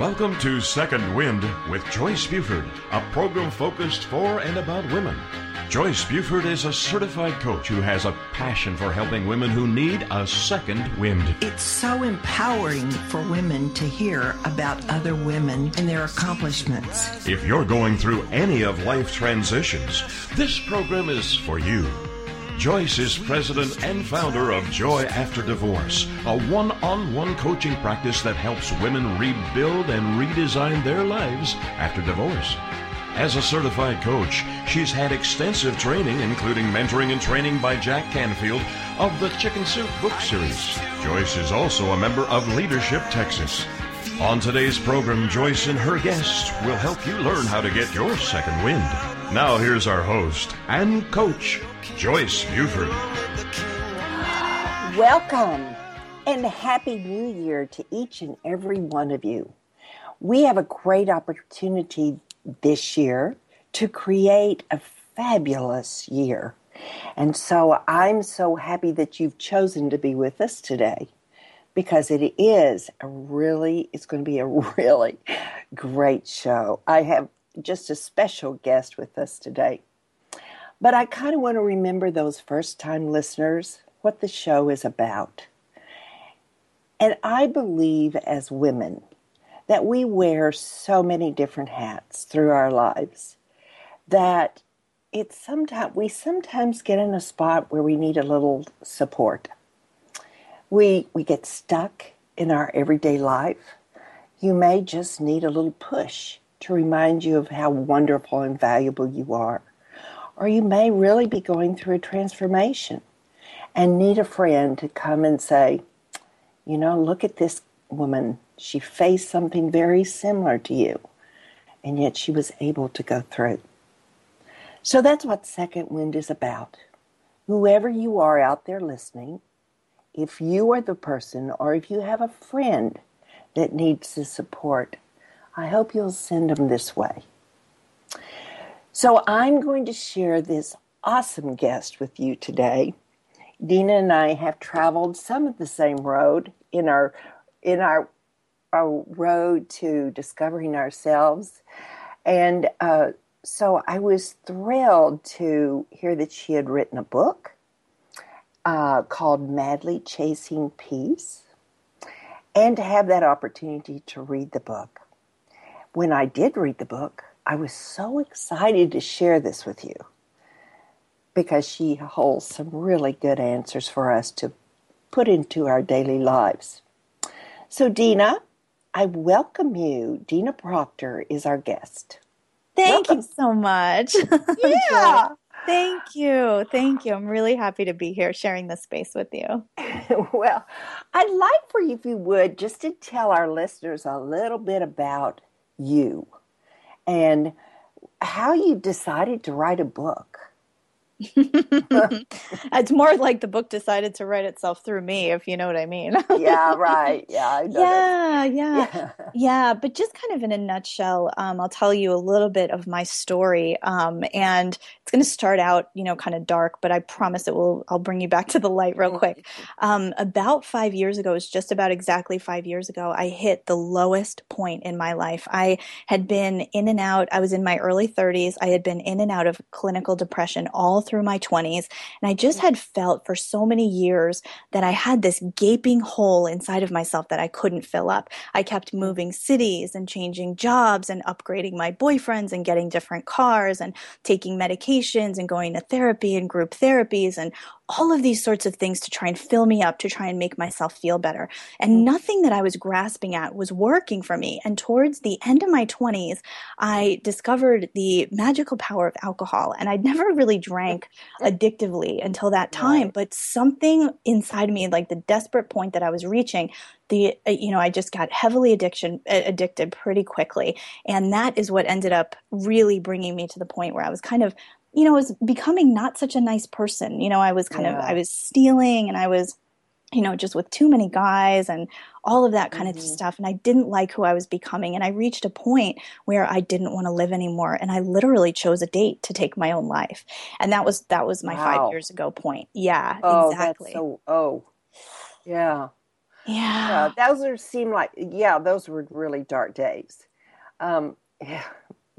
Welcome to Second Wind with Joyce Buford, a program focused for and about women. Joyce Buford is a certified coach who has a passion for helping women who need a second wind. It's so empowering for women to hear about other women and their accomplishments. If you're going through any of life transitions, this program is for you. Joyce is president and founder of Joy After Divorce, a one on one coaching practice that helps women rebuild and redesign their lives after divorce. As a certified coach, she's had extensive training, including mentoring and training by Jack Canfield of the Chicken Soup book series. Joyce is also a member of Leadership Texas. On today's program, Joyce and her guests will help you learn how to get your second wind. Now, here's our host and coach, Joyce Buford. Welcome and Happy New Year to each and every one of you. We have a great opportunity this year to create a fabulous year. And so I'm so happy that you've chosen to be with us today because it is a really, it's going to be a really great show. I have just a special guest with us today. But I kind of want to remember those first time listeners what the show is about. And I believe as women, that we wear so many different hats through our lives that it's sometimes we sometimes get in a spot where we need a little support. We we get stuck in our everyday life. You may just need a little push to remind you of how wonderful and valuable you are. Or you may really be going through a transformation and need a friend to come and say, you know, look at this woman she faced something very similar to you, and yet she was able to go through. So that's what Second Wind is about. Whoever you are out there listening, if you are the person or if you have a friend that needs the support, I hope you'll send them this way. So I'm going to share this awesome guest with you today. Dina and I have traveled some of the same road in our in our a road to discovering ourselves. And uh, so I was thrilled to hear that she had written a book uh, called Madly Chasing Peace and to have that opportunity to read the book. When I did read the book, I was so excited to share this with you because she holds some really good answers for us to put into our daily lives. So, Dina, I welcome you. Dina Proctor is our guest. Thank welcome. you so much. Yeah. Thank you. Thank you. I'm really happy to be here sharing this space with you. well, I'd like for you, if you would, just to tell our listeners a little bit about you and how you decided to write a book. it's more like the book decided to write itself through me, if you know what I mean. yeah, right. Yeah, yeah, yeah, yeah, yeah. But just kind of in a nutshell, um, I'll tell you a little bit of my story, um, and it's going to start out, you know, kind of dark, but I promise it will. I'll bring you back to the light real quick. Um, about five years ago, it was just about exactly five years ago, I hit the lowest point in my life. I had been in and out. I was in my early 30s. I had been in and out of clinical depression all through my 20s. And I just mm-hmm. had felt for so many years that I had this gaping hole inside of myself that I couldn't fill up. I kept moving cities and changing jobs and upgrading my boyfriends and getting different cars and taking medications and going to therapy and group therapies and all of these sorts of things to try and fill me up, to try and make myself feel better. And mm-hmm. nothing that I was grasping at was working for me. And towards the end of my 20s, I discovered the magical power of alcohol. And I'd never really drank addictively until that time, right. but something inside me, like the desperate point that I was reaching, the uh, you know i just got heavily addiction addicted pretty quickly and that is what ended up really bringing me to the point where i was kind of you know, was becoming not such a nice person. You know, I was kind yeah. of, I was stealing and I was, you know, just with too many guys and all of that kind mm-hmm. of stuff. And I didn't like who I was becoming. And I reached a point where I didn't want to live anymore. And I literally chose a date to take my own life. And that was, that was my wow. five years ago point. Yeah, oh, exactly. so, oh, yeah. Yeah. Uh, those are seem like yeah, those were really dark days. Um, yeah,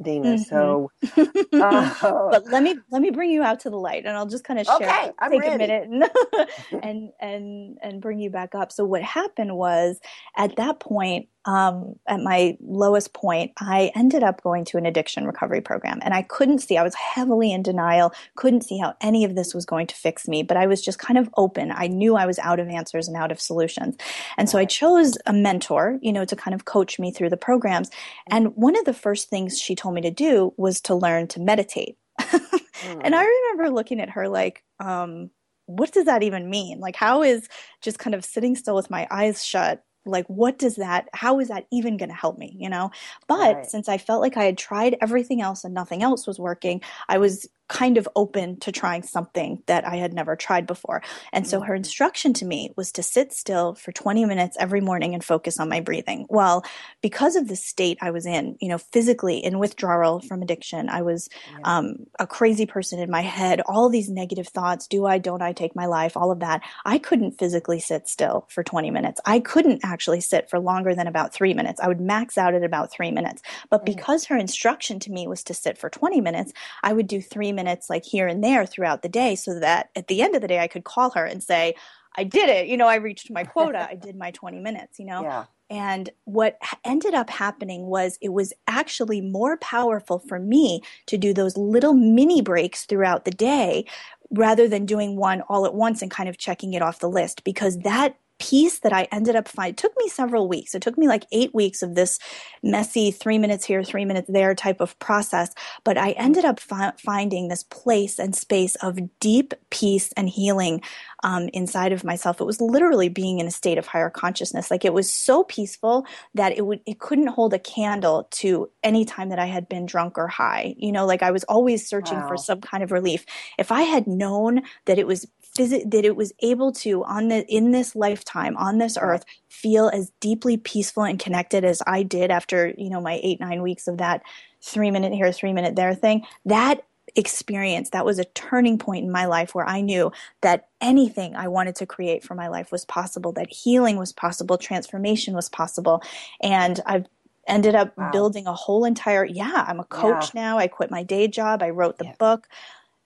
Dina. Mm-hmm. So, uh, but let me let me bring you out to the light, and I'll just kind of share. Okay, I'm take ready. a minute and, and and and bring you back up. So what happened was at that point, um, at my lowest point, I ended up going to an addiction recovery program. And I couldn't see, I was heavily in denial, couldn't see how any of this was going to fix me, but I was just kind of open. I knew I was out of answers and out of solutions. And so I chose a mentor, you know, to kind of coach me through the programs. And one of the first things she told me to do was to learn to meditate. mm. And I remember looking at her like, um, what does that even mean? Like, how is just kind of sitting still with my eyes shut like what does that how is that even going to help me you know but right. since i felt like i had tried everything else and nothing else was working i was kind of open to trying something that I had never tried before. And so her mm-hmm. instruction to me was to sit still for 20 minutes every morning and focus on my breathing. Well, because of the state I was in, you know, physically in withdrawal from addiction, I was um, a crazy person in my head, all these negative thoughts do I, don't I take my life, all of that. I couldn't physically sit still for 20 minutes. I couldn't actually sit for longer than about three minutes. I would max out at about three minutes. But mm-hmm. because her instruction to me was to sit for 20 minutes, I would do three minutes minutes like here and there throughout the day so that at the end of the day I could call her and say, I did it. You know, I reached my quota. I did my 20 minutes, you know? Yeah. And what ended up happening was it was actually more powerful for me to do those little mini breaks throughout the day rather than doing one all at once and kind of checking it off the list because that peace that I ended up finding took me several weeks. It took me like eight weeks of this messy three minutes here, three minutes there type of process. But I ended up fi- finding this place and space of deep peace and healing um, inside of myself. It was literally being in a state of higher consciousness. Like it was so peaceful that it would it couldn't hold a candle to any time that I had been drunk or high. You know, like I was always searching wow. for some kind of relief. If I had known that it was phys- that it was able to on the in this lifetime on this earth feel as deeply peaceful and connected as I did after you know my eight nine weeks of that three minute here three minute there thing that experience that was a turning point in my life where I knew that anything I wanted to create for my life was possible that healing was possible transformation was possible and I've ended up wow. building a whole entire yeah i'm a coach yeah. now i quit my day job i wrote the yeah. book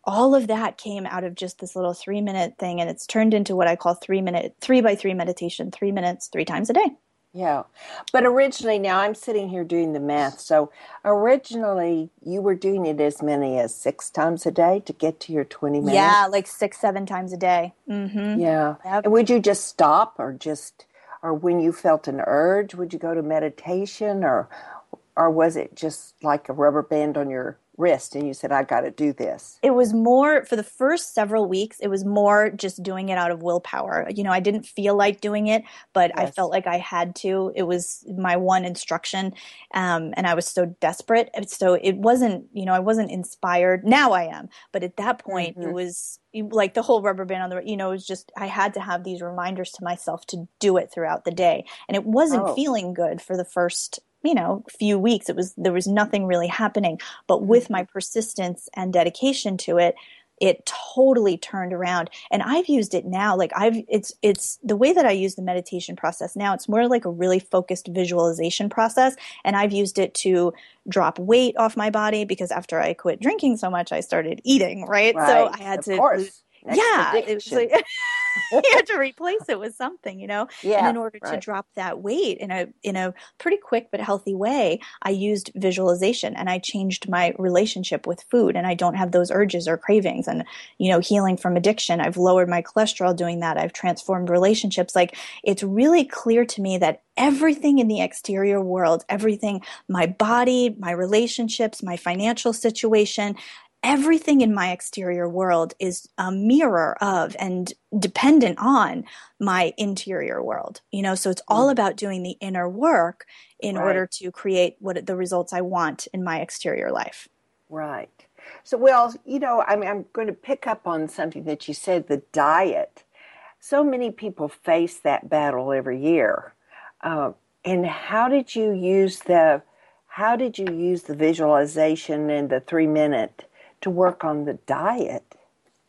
all of that came out of just this little three minute thing and it's turned into what i call three minute three by three meditation three minutes three times a day. Yeah. But originally now i'm sitting here doing the math. So originally you were doing it as many as six times a day to get to your 20 minutes? Yeah like six seven times a day. Mm-hmm. yeah. Yep. and would you just stop or just or when you felt an urge would you go to meditation or or was it just like a rubber band on your wrist and you said, I got to do this? It was more, for the first several weeks, it was more just doing it out of willpower. You know, I didn't feel like doing it, but yes. I felt like I had to. It was my one instruction. Um, and I was so desperate. So it wasn't, you know, I wasn't inspired. Now I am. But at that point, mm-hmm. it was like the whole rubber band on the, you know, it was just, I had to have these reminders to myself to do it throughout the day. And it wasn't oh. feeling good for the first you know few weeks it was there was nothing really happening but with my mm-hmm. persistence and dedication to it it totally turned around and i've used it now like i've it's it's the way that i use the meditation process now it's more like a really focused visualization process and i've used it to drop weight off my body because after i quit drinking so much i started eating right, right. so i had of to course. Next yeah it was like you had to replace it with something, you know. Yeah, and in order right. to drop that weight in a in a pretty quick but healthy way, I used visualization and I changed my relationship with food and I don't have those urges or cravings and you know, healing from addiction. I've lowered my cholesterol doing that. I've transformed relationships. Like it's really clear to me that everything in the exterior world, everything, my body, my relationships, my financial situation, everything in my exterior world is a mirror of and dependent on my interior world you know? So it's all mm. about doing the inner work in right. order to create what the results i want in my exterior life. Right. So well you know I mean, i'm going to pick up on something that you said the diet. So many people face that battle every year. Uh, and how did you use the how did you use the visualization and the three minute to work on the diet?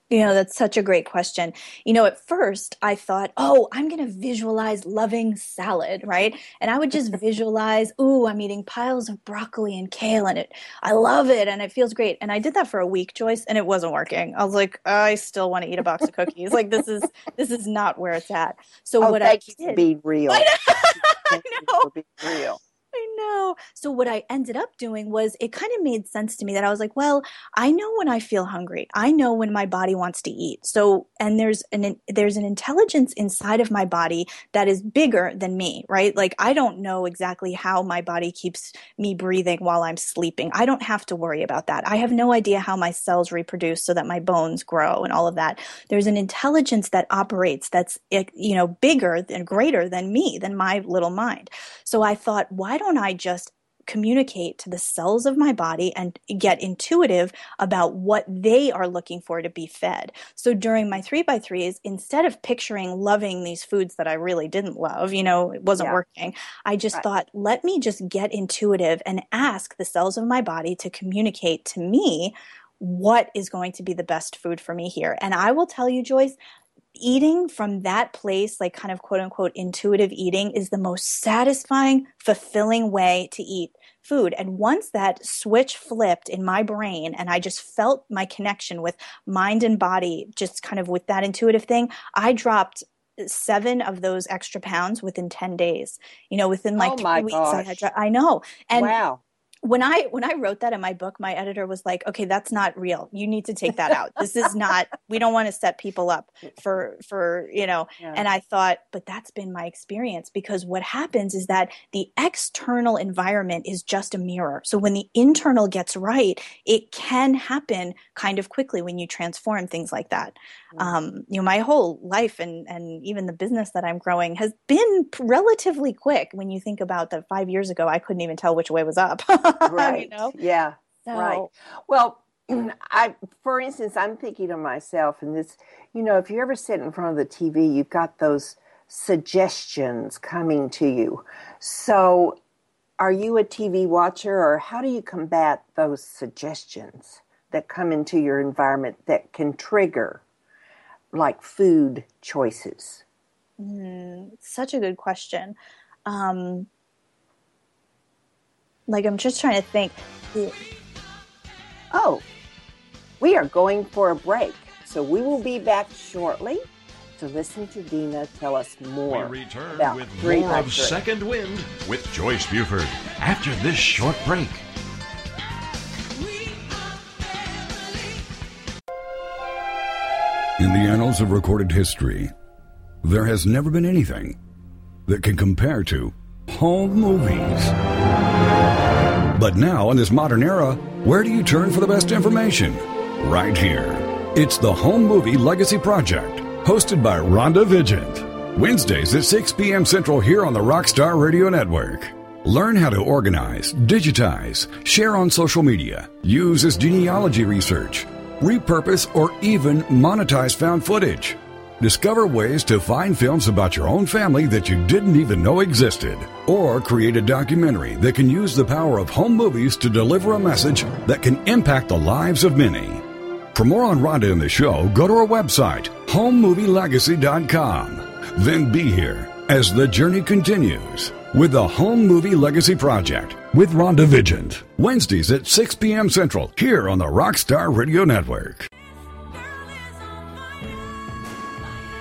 You know, that's such a great question. You know, at first I thought, oh, I'm going to visualize loving salad, right? And I would just visualize, ooh, I'm eating piles of broccoli and kale and it, I love it and it feels great. And I did that for a week, Joyce, and it wasn't working. I was like, I still want to eat a box of cookies. like this is, this is not where it's at. So oh, what I did, be real. I know. I know. Be real. I know. So what I ended up doing was it kind of made sense to me that I was like, well, I know when I feel hungry. I know when my body wants to eat. So and there's an there's an intelligence inside of my body that is bigger than me, right? Like I don't know exactly how my body keeps me breathing while I'm sleeping. I don't have to worry about that. I have no idea how my cells reproduce so that my bones grow and all of that. There's an intelligence that operates that's eh, you know bigger and greater than me, than my little mind. So I thought, why don't don't I just communicate to the cells of my body and get intuitive about what they are looking for to be fed. So during my three by threes, instead of picturing loving these foods that I really didn't love, you know, it wasn't yeah. working, I just right. thought, let me just get intuitive and ask the cells of my body to communicate to me what is going to be the best food for me here. And I will tell you, Joyce, eating from that place, like kind of quote unquote intuitive eating, is the most satisfying, fulfilling way to eat food. And once that switch flipped in my brain and I just felt my connection with mind and body, just kind of with that intuitive thing, I dropped seven of those extra pounds within 10 days you know within like oh weeks gosh. i had i know and wow when I when I wrote that in my book, my editor was like, "Okay, that's not real. You need to take that out. this is not. We don't want to set people up for for you know." Yeah. And I thought, but that's been my experience because what happens is that the external environment is just a mirror. So when the internal gets right, it can happen kind of quickly when you transform things like that. Mm-hmm. Um, you know, my whole life and and even the business that I'm growing has been relatively quick. When you think about that, five years ago, I couldn't even tell which way was up. right. you know? Yeah. So, right. Well, I, for instance, I'm thinking to myself, and this, you know, if you ever sit in front of the TV, you've got those suggestions coming to you. So, are you a TV watcher, or how do you combat those suggestions that come into your environment that can trigger, like food choices? Mm, such a good question. Um, like I'm just trying to think. Oh, we are going for a break, so we will be back shortly to listen to Dina tell us more. We return about with more of Second Wind with Joyce Buford after this short break. In the annals of recorded history, there has never been anything that can compare to home movies. But now, in this modern era, where do you turn for the best information? Right here. It's the Home Movie Legacy Project, hosted by Rhonda Vigeant. Wednesdays at 6 p.m. Central here on the Rockstar Radio Network. Learn how to organize, digitize, share on social media, use as genealogy research, repurpose, or even monetize found footage. Discover ways to find films about your own family that you didn't even know existed. Or create a documentary that can use the power of home movies to deliver a message that can impact the lives of many. For more on Rhonda and the show, go to our website, homemovielegacy.com. Then be here as the journey continues with the Home Movie Legacy Project with Rhonda Vigeant. Wednesdays at 6 p.m. Central here on the Rockstar Radio Network.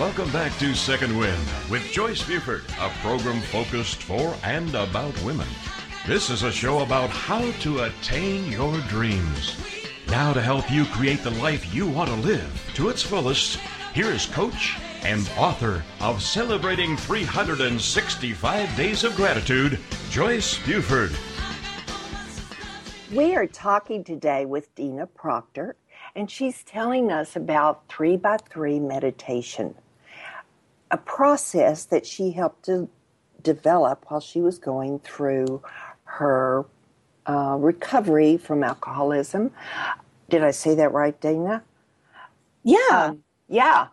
Welcome back to Second Wind with Joyce Buford, a program focused for and about women. This is a show about how to attain your dreams. Now, to help you create the life you want to live to its fullest, here is coach and author of Celebrating 365 Days of Gratitude, Joyce Buford. We are talking today with Dina Proctor, and she's telling us about three by three meditation, a process that she helped to develop while she was going through her uh, recovery from alcoholism. Did I say that right, Dina? Yeah. Um, yeah.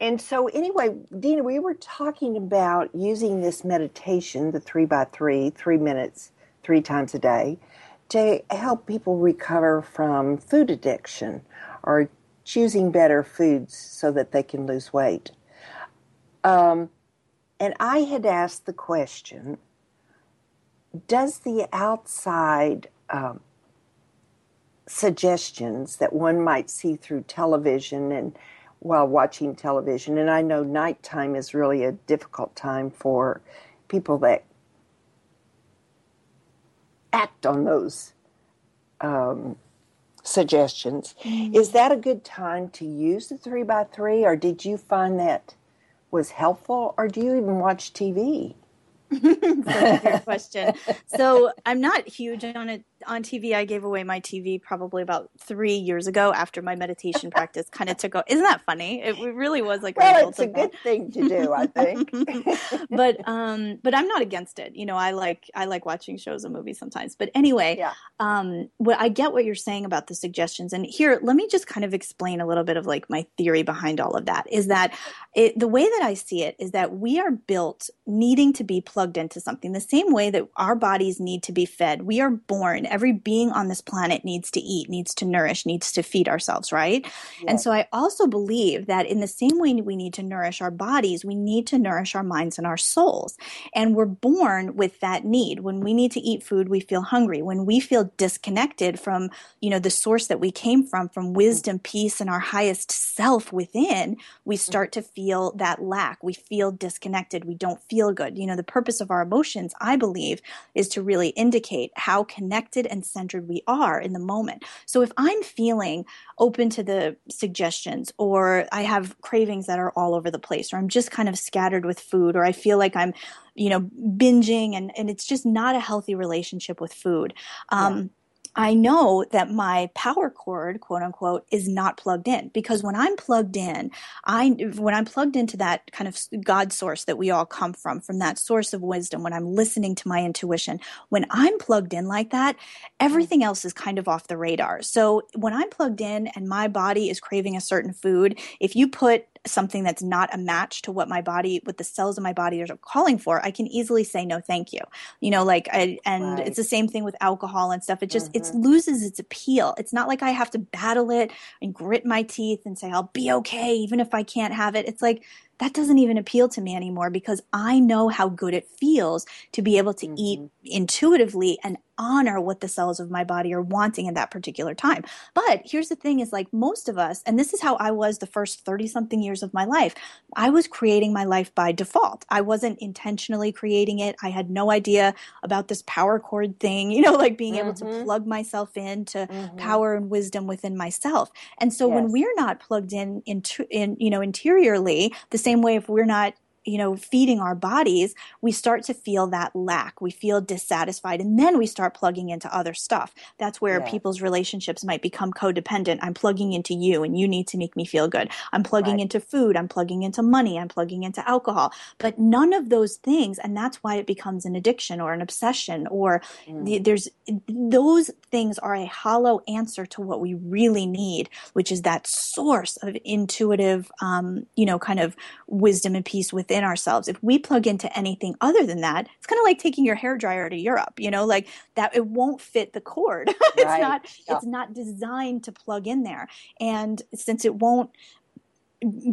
And so, anyway, Dina, we were talking about using this meditation, the three by three, three minutes, three times a day, to help people recover from food addiction or choosing better foods so that they can lose weight. Um, and I had asked the question Does the outside um, suggestions that one might see through television and while watching television, and I know nighttime is really a difficult time for people that act on those um, suggestions. Mm-hmm. Is that a good time to use the three by three, or did you find that was helpful, or do you even watch TV? That's a good question. So I'm not huge on it on TV. I gave away my TV probably about three years ago after my meditation practice kind of took over. Isn't that funny? It really was like well, a it's a good thing to do, I think. but um, but I'm not against it. You know, I like I like watching shows and movies sometimes. But anyway, yeah. um, what I get what you're saying about the suggestions, and here let me just kind of explain a little bit of like my theory behind all of that. Is that it, the way that I see it is that we are built needing to be plugged into something the same way that our bodies need to be fed. We are born every being on this planet needs to eat, needs to nourish, needs to feed ourselves, right? Yes. And so I also believe that in the same way we need to nourish our bodies, we need to nourish our minds and our souls. And we're born with that need. When we need to eat food, we feel hungry. When we feel disconnected from, you know, the source that we came from, from wisdom, peace, and our highest self within, we mm-hmm. start to feel that lack. We feel disconnected. We don't feel good. You know, the purpose of our emotions, I believe, is to really indicate how connected and centered we are in the moment. So if I'm feeling open to the suggestions, or I have cravings that are all over the place, or I'm just kind of scattered with food, or I feel like I'm, you know, binging and, and it's just not a healthy relationship with food. Um, yeah I know that my power cord, quote unquote, is not plugged in because when I'm plugged in, I when I'm plugged into that kind of God source that we all come from, from that source of wisdom, when I'm listening to my intuition, when I'm plugged in like that, everything else is kind of off the radar. So when I'm plugged in and my body is craving a certain food, if you put something that's not a match to what my body what the cells in my body are calling for i can easily say no thank you you know like I, and right. it's the same thing with alcohol and stuff it just mm-hmm. it loses its appeal it's not like i have to battle it and grit my teeth and say i'll be okay even if i can't have it it's like that doesn't even appeal to me anymore because I know how good it feels to be able to mm-hmm. eat intuitively and honor what the cells of my body are wanting in that particular time. But here's the thing is like most of us, and this is how I was the first 30 something years of my life, I was creating my life by default. I wasn't intentionally creating it. I had no idea about this power cord thing, you know, like being mm-hmm. able to mm-hmm. plug myself into mm-hmm. power and wisdom within myself. And so yes. when we're not plugged in, into, in, you know, interiorly, the same way if we're not you know, feeding our bodies, we start to feel that lack. We feel dissatisfied. And then we start plugging into other stuff. That's where yeah. people's relationships might become codependent. I'm plugging into you and you need to make me feel good. I'm plugging right. into food. I'm plugging into money. I'm plugging into alcohol. But none of those things, and that's why it becomes an addiction or an obsession or mm. the, there's those things are a hollow answer to what we really need, which is that source of intuitive, um, you know, kind of wisdom and peace within within ourselves. If we plug into anything other than that, it's kind of like taking your hair dryer to Europe, you know, like that it won't fit the cord. it's right. not yeah. it's not designed to plug in there. And since it won't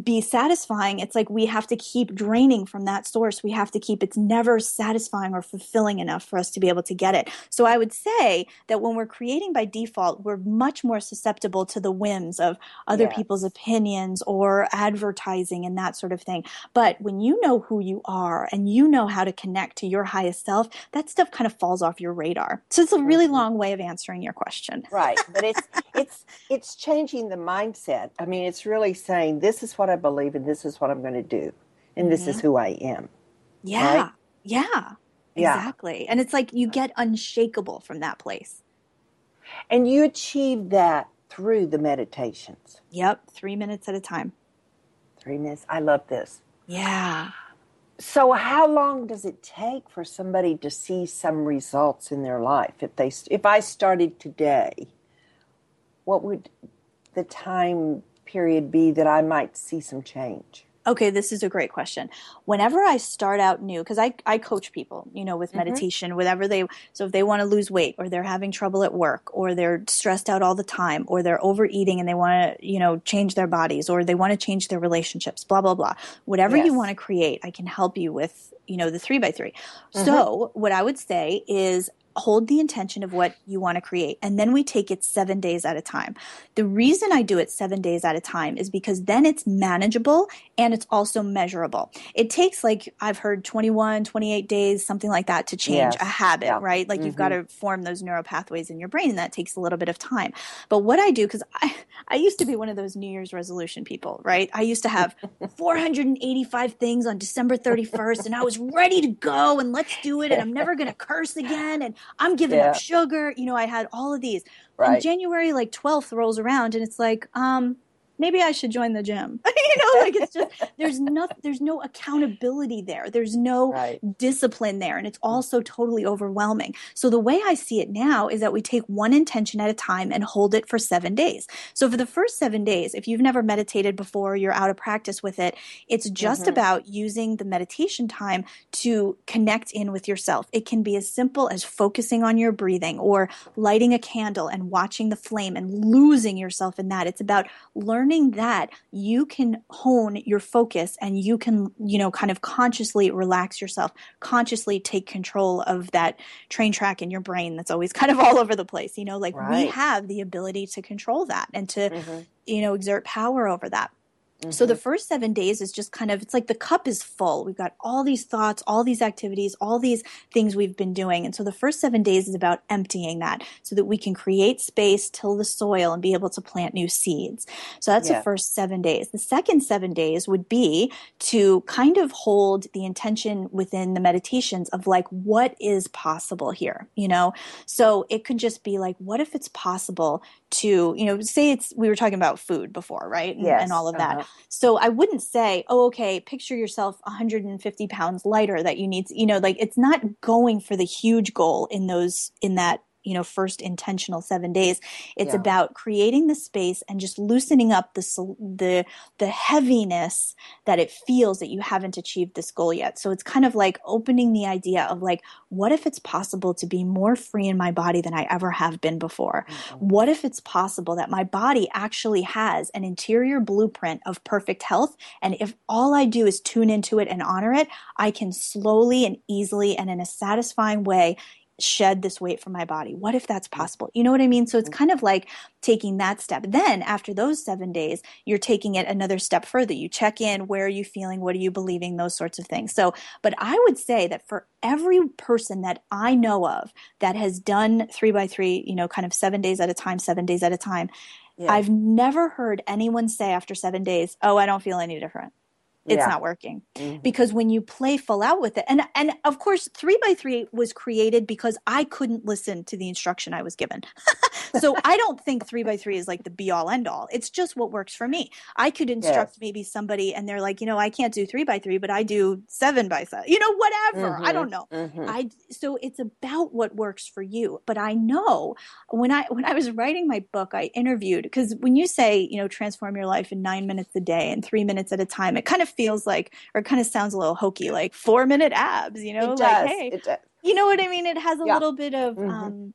be satisfying, it's like we have to keep draining from that source. We have to keep, it's never satisfying or fulfilling enough for us to be able to get it. So I would say that when we're creating by default, we're much more susceptible to the whims of other Yes. people's opinions or advertising and that sort of thing. But when you know who you are and you know how to connect to your highest self, that stuff kind of falls off your radar. So it's a really mm-hmm. long way of answering your question. Right, but it's it's it's changing the mindset. I mean, it's really saying this is what I believe and this is what I'm going to do, and this is mm-hmm. who I am. Yeah. Right? Yeah. Yeah. Exactly. And it's like you get unshakable from that place. And you achieve that through the meditations. Yep. Three minutes at a time. Three minutes. I love this. Yeah. So, how long does it take for somebody to see some results in their life? If they, if I started today, what would the time period be that I might see some change? Okay, this is a great question. Whenever I start out new, because I, I coach people, you know, with Mm-hmm. meditation, whatever they, so if they want to lose weight or they're having trouble at work or they're stressed out all the time or they're overeating and they want to, you know, change their bodies or they want to change their relationships, blah, blah, blah. Whatever Yes. you want to create, I can help you with, you know, the three by 3 Mm-hmm. So what I would say is hold the intention of what you want to create and then we take it seven days at a time. The reason i do it seven days at a time is because then it's manageable and it's also measurable. It takes like i've heard 21 28 days something like that to change Yes. a habit Yeah. right? Like you've got mm-hmm. to form those neural pathways in your brain and that takes a little bit of time. But what i do because i i used to be one of those new year's resolution people right? I used to have 485 things on december 31st and i was ready to go and let's do it and i'm never going to curse again and i'm giving Yeah. up sugar you know i had all of these Right. and january like 12th rolls around and it's like um maybe i should join the gym. You know like it's just there's no there's no accountability there. There's no Right. discipline there and it's mm. also totally overwhelming. So the way i see it now is that we take one intention at a time and hold it for seven days. So for the first seven days if you've never meditated before you're out of practice with it it's just mm-hmm. about using the meditation time to connect in with yourself. It can be as simple as focusing on your breathing or lighting a candle and watching the flame and losing yourself in that. It's about learning that you can hone your focus and you can you know kind of consciously relax yourself consciously take control of that train track in your brain that's always kind of all over the place you know like we have the ability to control that and to Mm-hmm. you know exert power over that so the first seven days is just kind of it's like the cup is full. We've got all these thoughts all these activities all these things we've been doing. And so the first seven days is about emptying that so that we can create space till the soil and be able to plant new seeds. So that's Yeah. the first seven days. The second seven days would be to kind of hold the intention within the meditations of like what is possible here you know? So it could just be like what if it's possible to you know say it's we were talking about food before right? And, Yes, and all of that. Uh-huh. So I wouldn't say, oh, okay, picture yourself 150 pounds lighter that you need, to, you know, like it's not going for the huge goal in those, in that, you know, first intentional seven days. It's Yeah. about creating the space and just loosening up the, the, the heaviness that it feels that you haven't achieved this goal yet. So it's kind of like opening the idea of like, what if it's possible to be more free in my body than I ever have been before? Mm-hmm. What if it's possible that my body actually has an interior blueprint of perfect health? And if all I do is tune into it and honor it, I can slowly and easily and in a satisfying way shed this weight from my body. What if that's mm-hmm. possible? You know what I mean? So it's mm-hmm. kind of like taking that step. Then after those seven days, you're taking it another step further. You check in. Where are you feeling? What are you believing? Those sorts of things. So, but I would say that for every person that I know of that has done three by three, you know, kind of seven days at a time, seven days at a time, Yeah. I've never heard anyone say after seven days, "Oh, I don't feel any different." It's Yeah. not working mm-hmm. because when you play full out with it, and and of course, three by three was created because I couldn't listen to the instruction I was given. so I don't think three by three is like the be all end all. It's just what works for me. I could instruct Yes. maybe somebody, and they're like, you know, I can't do three by three, but I do seven by seven. You know, whatever. I don't know. mhm. I so it's about what works for you. But I know when I when I was writing my book, I interviewed because when you say you know transform your life in nine minutes a day and three minutes at a time, it kind of feels like or it kind of sounds a little hokey, like four minute abs. You know, it like does. hey, It does. you know what I mean? It has a Yeah. little bit of Mhm. um,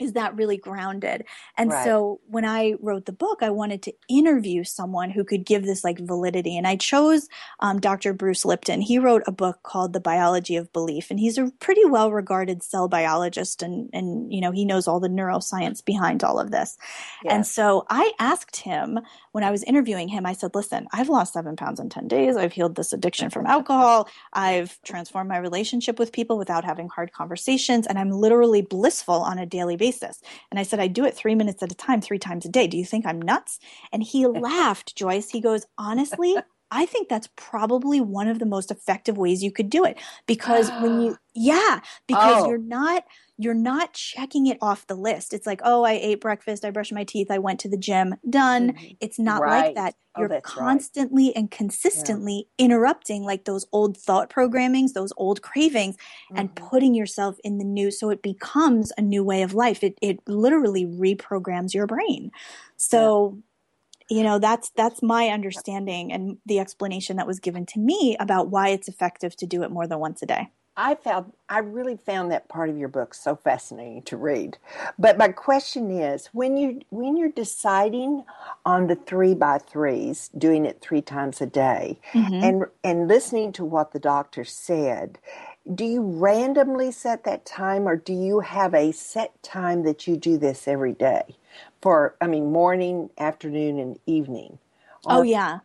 is that really grounded? And Right. so when i wrote the book i wanted to interview someone who could give this like validity and i chose um, dr bruce lipton. He wrote a book called the biology of belief and he's a pretty well regarded cell biologist and and you know he knows all the neuroscience behind all of this. And so i asked him when i was interviewing him i said listen i've lost seven pounds in 10 days. I've healed this addiction from alcohol. I've transformed my relationship with people without having hard conversations and i'm literally blissful on a daily basis and i said i do it three minutes at a time three times a day. Do you think i'm nuts? And he laughed joyce. He goes honestly I think that's probably one of the most effective ways you could do it because when you yeah because Oh. you're not you're not checking it off the list. It's like, oh, I ate breakfast, I brushed my teeth, I went to the gym, done. It's not like Mm-hmm. That. Oh, You're right. constantly and consistently interrupting like those old thought programmings, those old cravings, and Mm-hmm. putting yourself in the new so it becomes a new way of life. It it literally reprograms your brain. So you know that's that's my understanding and the explanation that was given to me about why it's effective to do it more than once a day. I found I really found that part of your book so fascinating to read. But my question is, when you when you're deciding on the three by threes, doing it three times a day, mm-hmm. and and listening to what the doctor said, do you randomly set that time, or do you have a set time that you do this every day? For I mean, morning, afternoon, and evening. Oh yeah.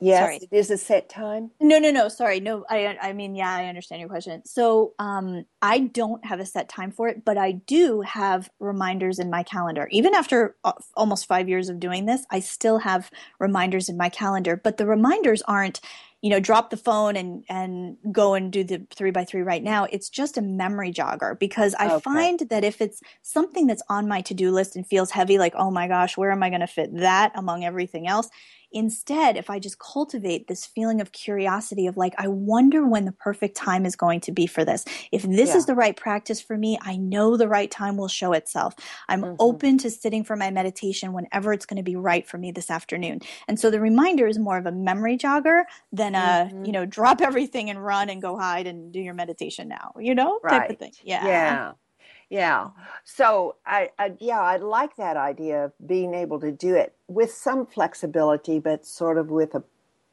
Yes, sorry. it is a set time. No, no, no. Sorry. No, I, I mean, yeah, I understand your question. So, um, I don't have a set time for it, but I do have reminders in my calendar. Even after uh, almost five years of doing this, I still have reminders in my calendar. But the reminders aren't, you know, drop the phone and and go and do the three by three right now. It's just a memory jogger because I Okay. find that if it's something that's on my to do list and feels heavy, like oh my gosh, where am I going to fit that among everything else? Instead, if I just cultivate this feeling of curiosity of like, I wonder when the perfect time is going to be for this. If this Yeah. is the right practice for me, I know the right time will show itself. I'm Mm-hmm. open to sitting for my meditation whenever it's going to be right for me this afternoon. And so the reminder is more of a memory jogger than a, Mm-hmm. you know, drop everything and run and go hide and do your meditation now, you know, type of thing. Yeah. Yeah. Yeah. So I, I yeah, I like that idea of being able to do it with some flexibility, but sort of with a,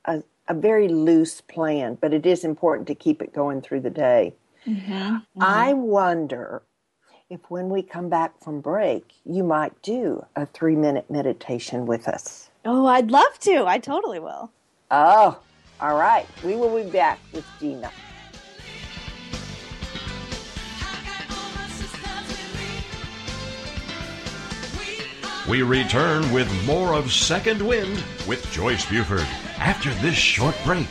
a, a very loose plan. But it is important to keep it going through the day. Mm-hmm. I wonder if when we come back from break, you might do a three minute meditation with us. Oh, I'd love to. I totally will. Oh, all right. We will be back with Gina. We return with more of Second Wind with Joyce Buford after this short break.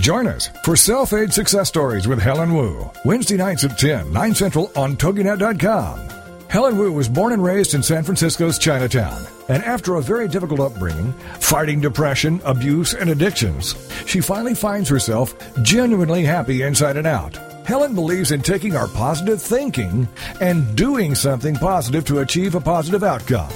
Join us for Self Aid Success Stories with Helen Wu. Wednesday nights at 10, 9 Central on TogiNet.com. Helen Wu was born and raised in San Francisco's Chinatown. And after a very difficult upbringing, fighting depression, abuse, and addictions, she finally finds herself genuinely happy inside and out. Helen believes in taking our positive thinking and doing something positive to achieve a positive outcome.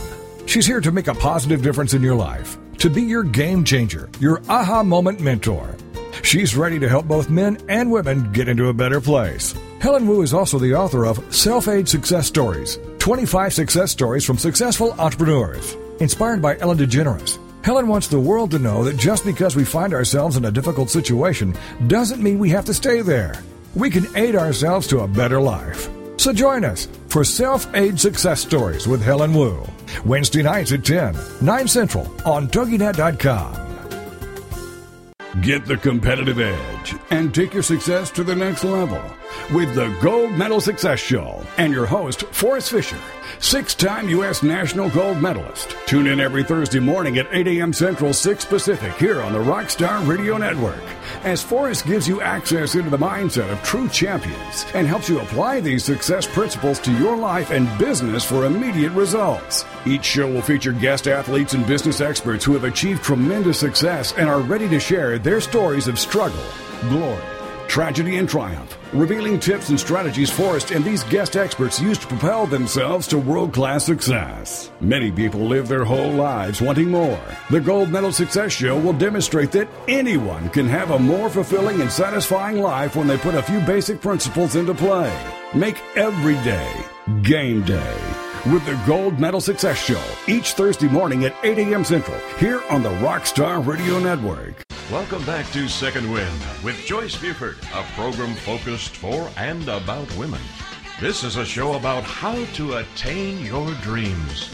She's here to make a positive difference in your life, to be your game changer, your aha moment mentor. She's ready to help both men and women get into a better place. Helen Wu is also the author of Self Aid Success Stories 25 Success Stories from Successful Entrepreneurs. Inspired by Ellen DeGeneres, Helen wants the world to know that just because we find ourselves in a difficult situation doesn't mean we have to stay there. We can aid ourselves to a better life. So join us for Self Aid Success Stories with Helen Wu. Wednesday nights at 10, 9 Central on TogiNet.com. Get the competitive edge and take your success to the next level with the Gold Medal Success Show and your host, Forrest Fisher, six time U.S. national gold medalist. Tune in every Thursday morning at 8 a.m. Central, 6 Pacific here on the Rockstar Radio Network as Forrest gives you access into the mindset of true champions and helps you apply these success principles to your life and business for immediate results. Each show will feature guest athletes and business experts who have achieved tremendous success and are ready to share their stories of struggle, glory, tragedy, and triumph, revealing tips and strategies Forrest and these guest experts use to propel themselves to world class success. Many people live their whole lives wanting more. The Gold Medal Success Show will demonstrate that anyone can have a more fulfilling and satisfying life when they put a few basic principles into play. Make every day game day with the Gold Medal Success Show each Thursday morning at 8 a.m. Central here on the Rockstar Radio Network. Welcome back to Second Wind with Joyce Buford, a program focused for and about women. This is a show about how to attain your dreams.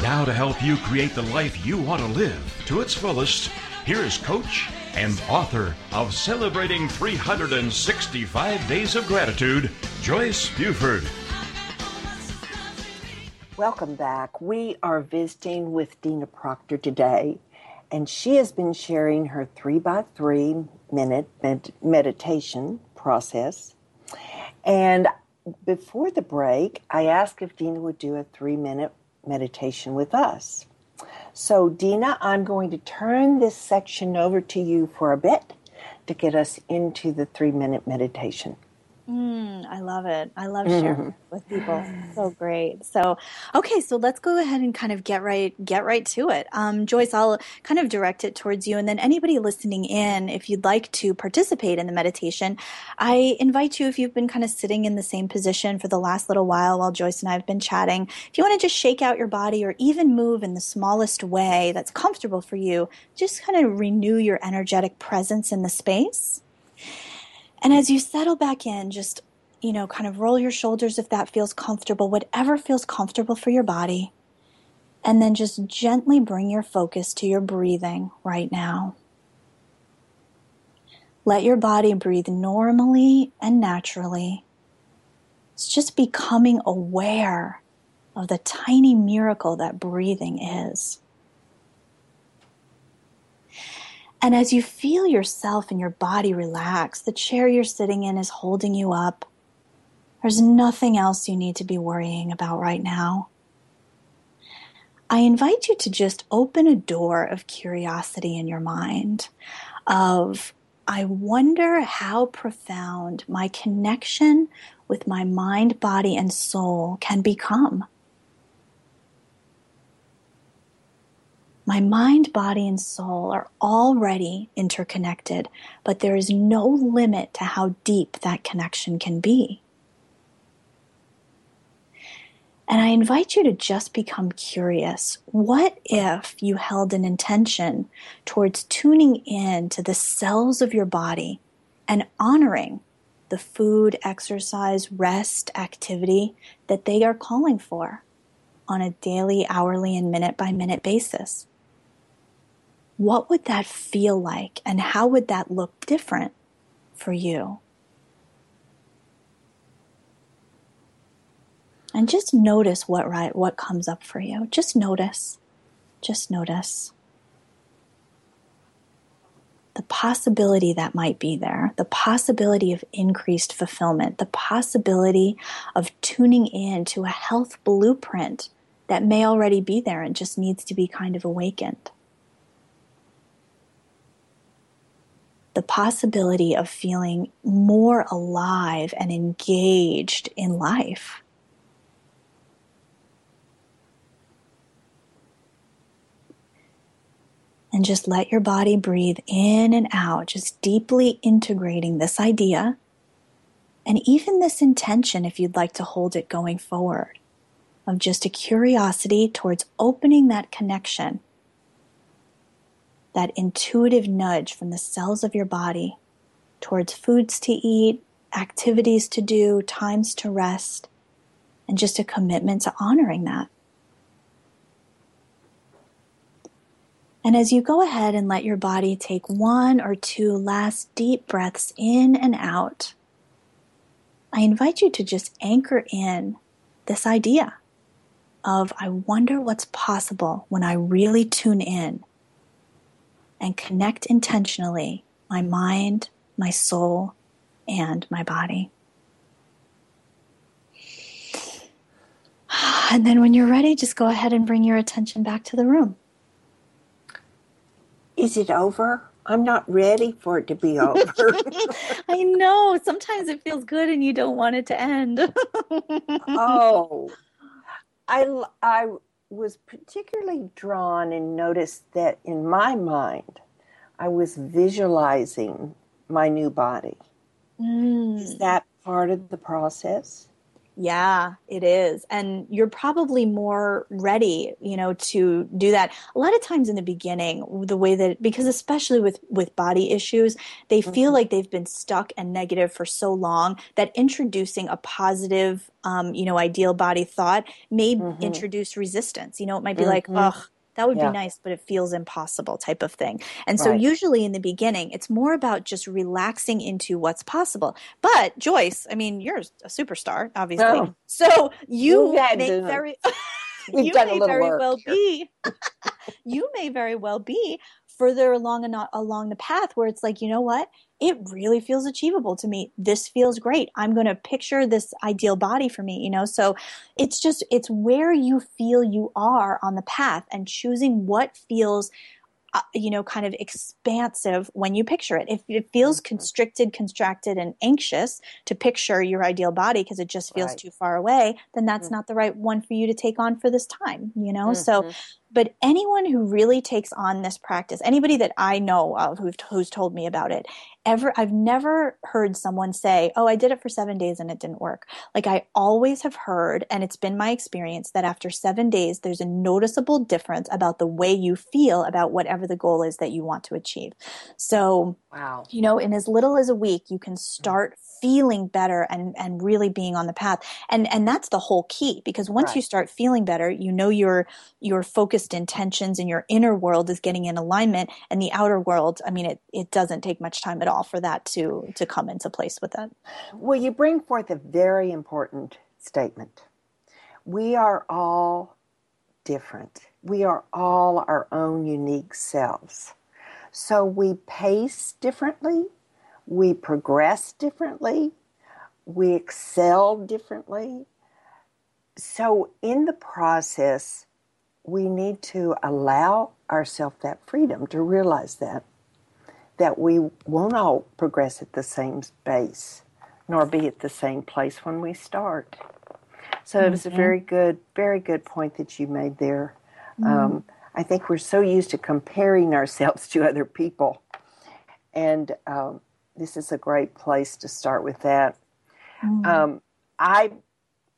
Now, to help you create the life you want to live to its fullest, here is coach and author of Celebrating 365 Days of Gratitude, Joyce Buford. Welcome back. We are visiting with Dina Proctor today and she has been sharing her three by three minute med- meditation process. And before the break, I asked if Dina would do a three minute meditation with us. So, Dina, I'm going to turn this section over to you for a bit to get us into the three minute meditation. Mm, I love it. I love sharing mm-hmm. with people. So great. So, okay, so let's go ahead and kind of get right get right to it. Um, Joyce, I'll kind of direct it towards you, and then anybody listening in, if you'd like to participate in the meditation, I invite you. If you've been kind of sitting in the same position for the last little while while Joyce and I have been chatting, if you want to just shake out your body or even move in the smallest way that's comfortable for you, just kind of renew your energetic presence in the space. And as you settle back in, just, you know, kind of roll your shoulders if that feels comfortable, whatever feels comfortable for your body. And then just gently bring your focus to your breathing right now. Let your body breathe normally and naturally. It's just becoming aware of the tiny miracle that breathing is. And as you feel yourself and your body relax, the chair you're sitting in is holding you up. There's nothing else you need to be worrying about right now. I invite you to just open a door of curiosity in your mind of I wonder how profound my connection with my mind, body, and soul can become. My mind, body, and soul are already interconnected, but there is no limit to how deep that connection can be. And I invite you to just become curious. What if you held an intention towards tuning in to the cells of your body and honoring the food, exercise, rest, activity that they are calling for on a daily, hourly, and minute by minute basis? What would that feel like and how would that look different for you? And just notice what right what comes up for you. Just notice. Just notice. The possibility that might be there, the possibility of increased fulfillment, the possibility of tuning in to a health blueprint that may already be there and just needs to be kind of awakened. The possibility of feeling more alive and engaged in life. And just let your body breathe in and out, just deeply integrating this idea and even this intention if you'd like to hold it going forward of just a curiosity towards opening that connection that intuitive nudge from the cells of your body towards foods to eat, activities to do, times to rest, and just a commitment to honoring that. And as you go ahead and let your body take one or two last deep breaths in and out, I invite you to just anchor in this idea of I wonder what's possible when I really tune in and connect intentionally my mind, my soul, and my body. And then when you're ready, just go ahead and bring your attention back to the room. Is it over? I'm not ready for it to be over. I know. Sometimes it feels good and you don't want it to end. oh, I, I was particularly drawn and noticed that in my mind, I was visualizing my new body. Mm. Is that part of the process? Yeah, it is. And you're probably more ready, you know, to do that. A lot of times in the beginning, the way that because especially with with body issues, they mm-hmm. feel like they've been stuck and negative for so long that introducing a positive um, you know, ideal body thought may mm-hmm. introduce resistance. You know, it might be mm-hmm. like, "Oh, that would yeah. be nice, but it feels impossible type of thing. And so right. usually in the beginning, it's more about just relaxing into what's possible. But Joyce, I mean, you're a superstar, obviously. Oh. So you may very you may very well be you may very well be further along and along the path where it's like, you know what? It really feels achievable to me. This feels great. I'm going to picture this ideal body for me, you know? So it's just, it's where you feel you are on the path and choosing what feels uh, you know, kind of expansive when you picture it. If it feels mm-hmm. constricted, constracted, and anxious to picture your ideal body because it just feels right. too far away, then that's mm-hmm. not the right one for you to take on for this time, you know? Mm-hmm. So but anyone who really takes on this practice, anybody that I know of who's, who's told me about it, ever, I've never heard someone say, Oh, I did it for seven days and it didn't work. Like I always have heard, and it's been my experience that after seven days, there's a noticeable difference about the way you feel about whatever the goal is that you want to achieve. So, wow. you know, in as little as a week, you can mm. start feeling better and and really being on the path. And and that's the whole key because once right. you start feeling better you know your your focused intentions and your inner world is getting in alignment and the outer world i mean it it doesn't take much time at all for that to to come into place with that well you bring forth a very important statement. We are all different. We are all our own unique selves. So we pace differently we progress differently, we excel differently. So, in the process, we need to allow ourselves that freedom to realize that that we won't all progress at the same pace nor be at the same place when we start. So mm-hmm. it was a mm-hmm. very good, very good point that you made there. Mm-hmm. Um, I think we're so used to comparing ourselves to other people, and um, this is a great place to start with that. Mm-hmm. Um, I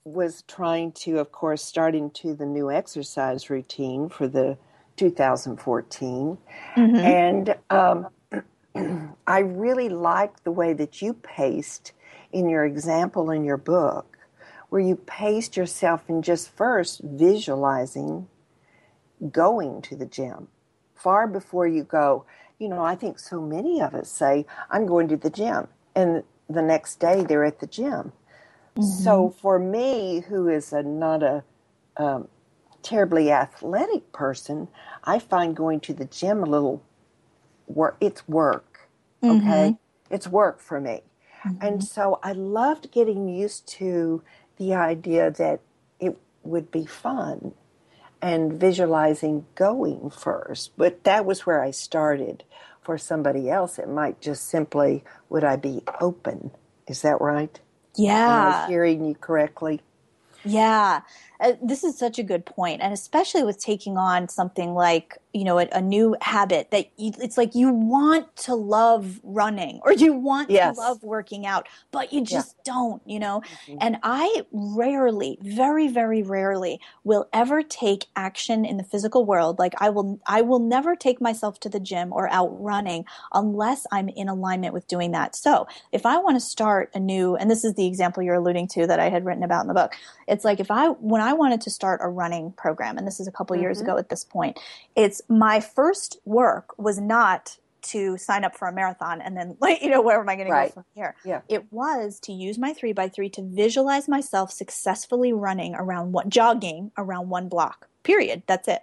was trying to, of course, start into the new exercise routine for the 2014, mm-hmm. and um, I really liked the way that you paced in your example in your book, where you paced yourself in just first visualizing going to the gym far before you go you know, I think so many of us say, I'm going to the gym. And the next day they're at the gym. Mm-hmm. So for me, who is a, not a um, terribly athletic person, I find going to the gym a little work. It's work. Okay. Mm-hmm. It's work for me. Mm-hmm. And so I loved getting used to the idea that it would be fun and visualizing going first. But that was where I started. For somebody else, it might just simply, would I be open? Is that right? Yeah. Hearing you correctly? Yeah. Uh, this is such a good point and especially with taking on something like you know a, a new habit that you, it's like you want to love running or you want yes. to love working out but you just yeah. don't you know mm-hmm. and i rarely very very rarely will ever take action in the physical world like i will i will never take myself to the gym or out running unless i'm in alignment with doing that so if i want to start a new and this is the example you're alluding to that i had written about in the book it's like if i when i wanted to start a running program and this is a couple mm-hmm. years ago at this point it's my first work was not to sign up for a marathon and then like you know where am i going right. to go from here yeah. it was to use my three by three to visualize myself successfully running around one jogging around one block period that's it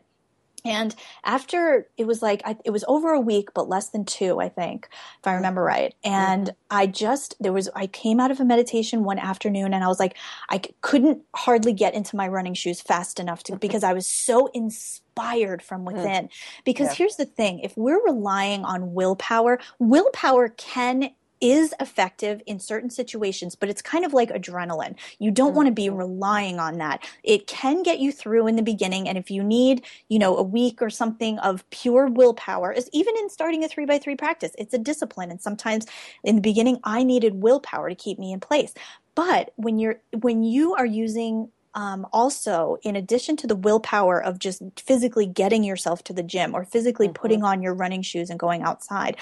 And after it was like, I, it was over a week, but less than two, I think, if I remember right. And. I just, there was, I came out of a meditation one afternoon and I was like, I couldn't hardly get into my running shoes fast enough to, because I was so inspired from mm. within. Because yeah. here's the thing if we're relying on willpower, willpower can is effective in certain situations, but it's kind of like adrenaline. You don't want to be mm-hmm. relying on that. It can get you through in the beginning. And if you need, you know, a week or something of pure willpower, is even in starting a three by three practice, it's a discipline. And sometimes in the beginning, I needed willpower to keep me in place. But when you're, when you are using um, also, in addition to the willpower of just physically getting yourself to the gym or physically mm-hmm. putting on your running shoes and going outside,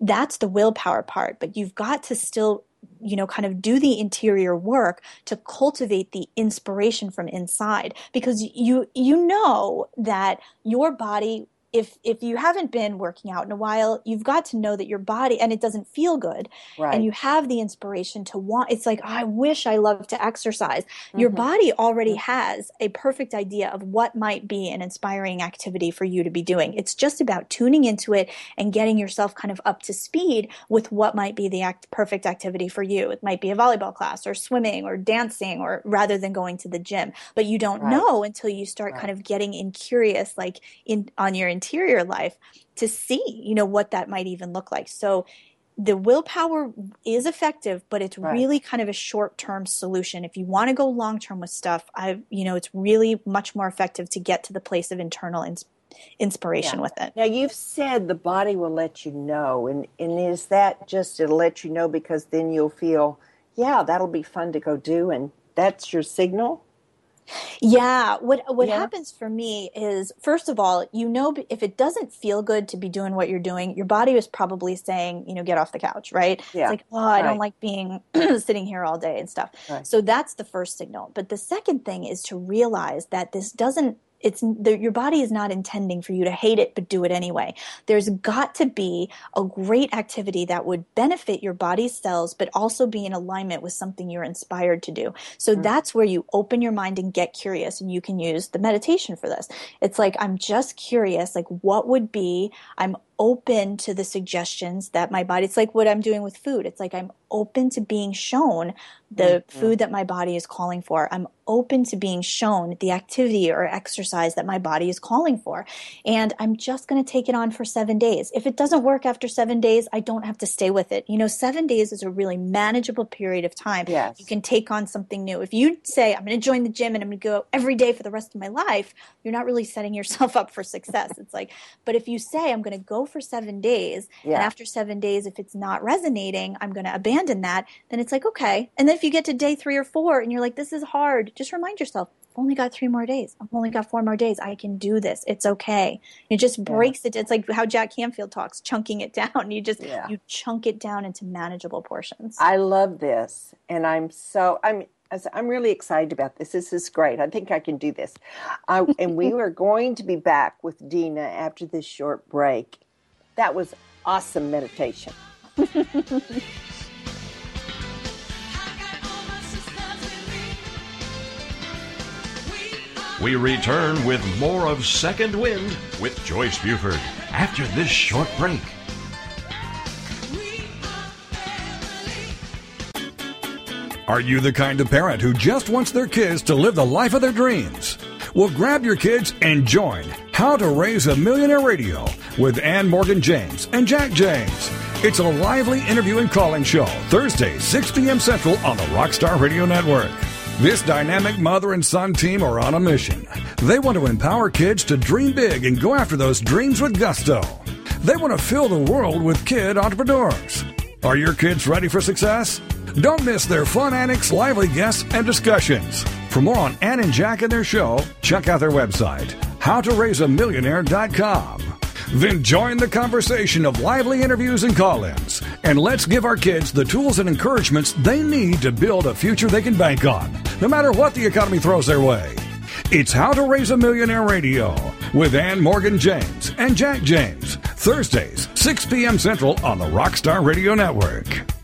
that's the willpower part. But you've got to still you know kind of do the interior work to cultivate the inspiration from inside because you you know that your body if if you haven't been working out in a while, you've got to know that your body and it doesn't feel good, right. and you have the inspiration to want. It's like oh, I wish I loved to exercise. Mm-hmm. Your body already mm-hmm. has a perfect idea of what might be an inspiring activity for you to be doing. It's just about tuning into it and getting yourself kind of up to speed with what might be the act- perfect activity for you. It might be a volleyball class or swimming or dancing, or rather than going to the gym. But you don't right. know until you start right. kind of getting in curious, like in on your interior life to see, you know, what that might even look like. So the willpower is effective, but it's right. really kind of a short term solution. If you want to go long term with stuff, I, you know, it's really much more effective to get to the place of internal ins- inspiration yeah. with it. Now you've said the body will let you know, and and is that just to let you know because then you'll feel, yeah, that'll be fun to go do, and that's your signal. Yeah, what what yeah. happens for me is first of all, you know if it doesn't feel good to be doing what you're doing, your body is probably saying, you know, get off the couch, right? Yeah. It's like, "Oh, I right. don't like being sitting here all day and stuff." Right. So that's the first signal. But the second thing is to realize that this doesn't it's the, your body is not intending for you to hate it but do it anyway. There's got to be a great activity that would benefit your body's cells but also be in alignment with something you're inspired to do. So mm-hmm. that's where you open your mind and get curious and you can use the meditation for this. It's like i'm just curious like what would be i'm open to the suggestions that my body it's like what i'm doing with food. It's like i'm open to being shown the mm-hmm. food that my body is calling for. I'm open to being shown the activity or exercise that my body is calling for. And i'm just going to take it on for 7 days. If it doesn't work after 7 days i don't have to stay with it. You know 7 days is a really manageable period of time. Yes. you can take on something new. If you say i'm going to join the gym and i'm going to go every day for the rest of my life you're not really setting yourself up for success. It's like but if you say i'm going to go for seven days. Yeah. And after seven days, if it's not resonating, I'm going to abandon that. Then it's like, okay. And then if you get to day three or four and you're like, this is hard, just remind yourself, I've only got three more days. I've only got four more days. I can do this. It's okay. It just breaks yeah. it. It's like how Jack Canfield talks, chunking it down. You just, yeah. you chunk it down into manageable portions. I love this. And I'm so, I'm, I'm really excited about this. This is great. I think I can do this. I, and we are going to be back with Dina after this short break. That was awesome meditation. we return with more of Second Wind with Joyce Buford after this short break. Are you the kind of parent who just wants their kids to live the life of their dreams? Well, grab your kids and join How to Raise a Millionaire Radio with Ann Morgan James and Jack James. It's a lively interview and calling show, Thursday, 6 p.m. Central on the Rockstar Radio Network. This dynamic mother and son team are on a mission. They want to empower kids to dream big and go after those dreams with gusto. They want to fill the world with kid entrepreneurs. Are your kids ready for success? Don't miss their fun antics, lively guests, and discussions. For more on Ann and Jack and their show, check out their website, howtoraiseamillionaire.com. Then join the conversation of lively interviews and call ins. And let's give our kids the tools and encouragements they need to build a future they can bank on, no matter what the economy throws their way. It's How to Raise a Millionaire Radio with Ann Morgan James and Jack James, Thursdays, 6 p.m. Central on the Rockstar Radio Network.